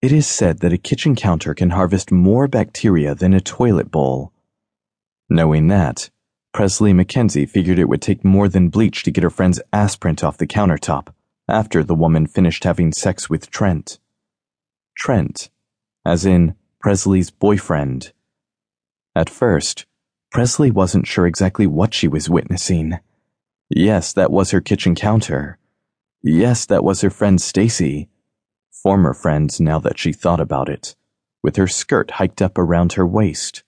It is said that a kitchen counter can harvest more bacteria than a toilet bowl. Knowing that, Presley Mackenzie figured it would take more than bleach to get her friend's ass print off the countertop after the woman finished having sex with Trent. Trent, as in Presley's boyfriend. At first, Presley wasn't sure exactly what she was witnessing. Yes, that was her kitchen counter. Yes, that was her friend Stacy former friend now that she thought about it, with her skirt hiked up around her waist.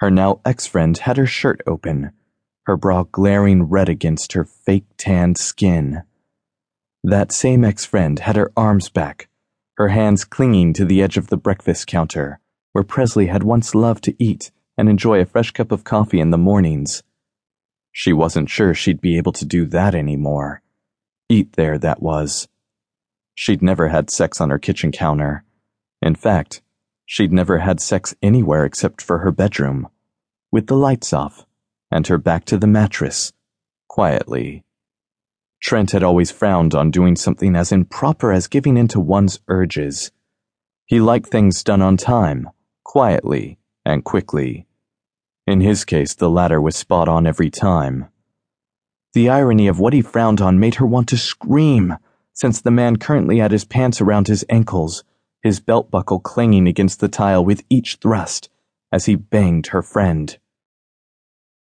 Her now ex friend had her shirt open, her bra glaring red against her fake tanned skin. That same ex friend had her arms back, her hands clinging to the edge of the breakfast counter, where Presley had once loved to eat and enjoy a fresh cup of coffee in the mornings. She wasn't sure she'd be able to do that anymore. Eat there, that was. She'd never had sex on her kitchen counter. In fact, she'd never had sex anywhere except for her bedroom, with the lights off, and her back to the mattress, quietly. Trent had always frowned on doing something as improper as giving in to one's urges. He liked things done on time, quietly, and quickly. In his case, the latter was spot on every time. The irony of what he frowned on made her want to scream since the man currently had his pants around his ankles, his belt buckle clanging against the tile with each thrust as he banged her friend.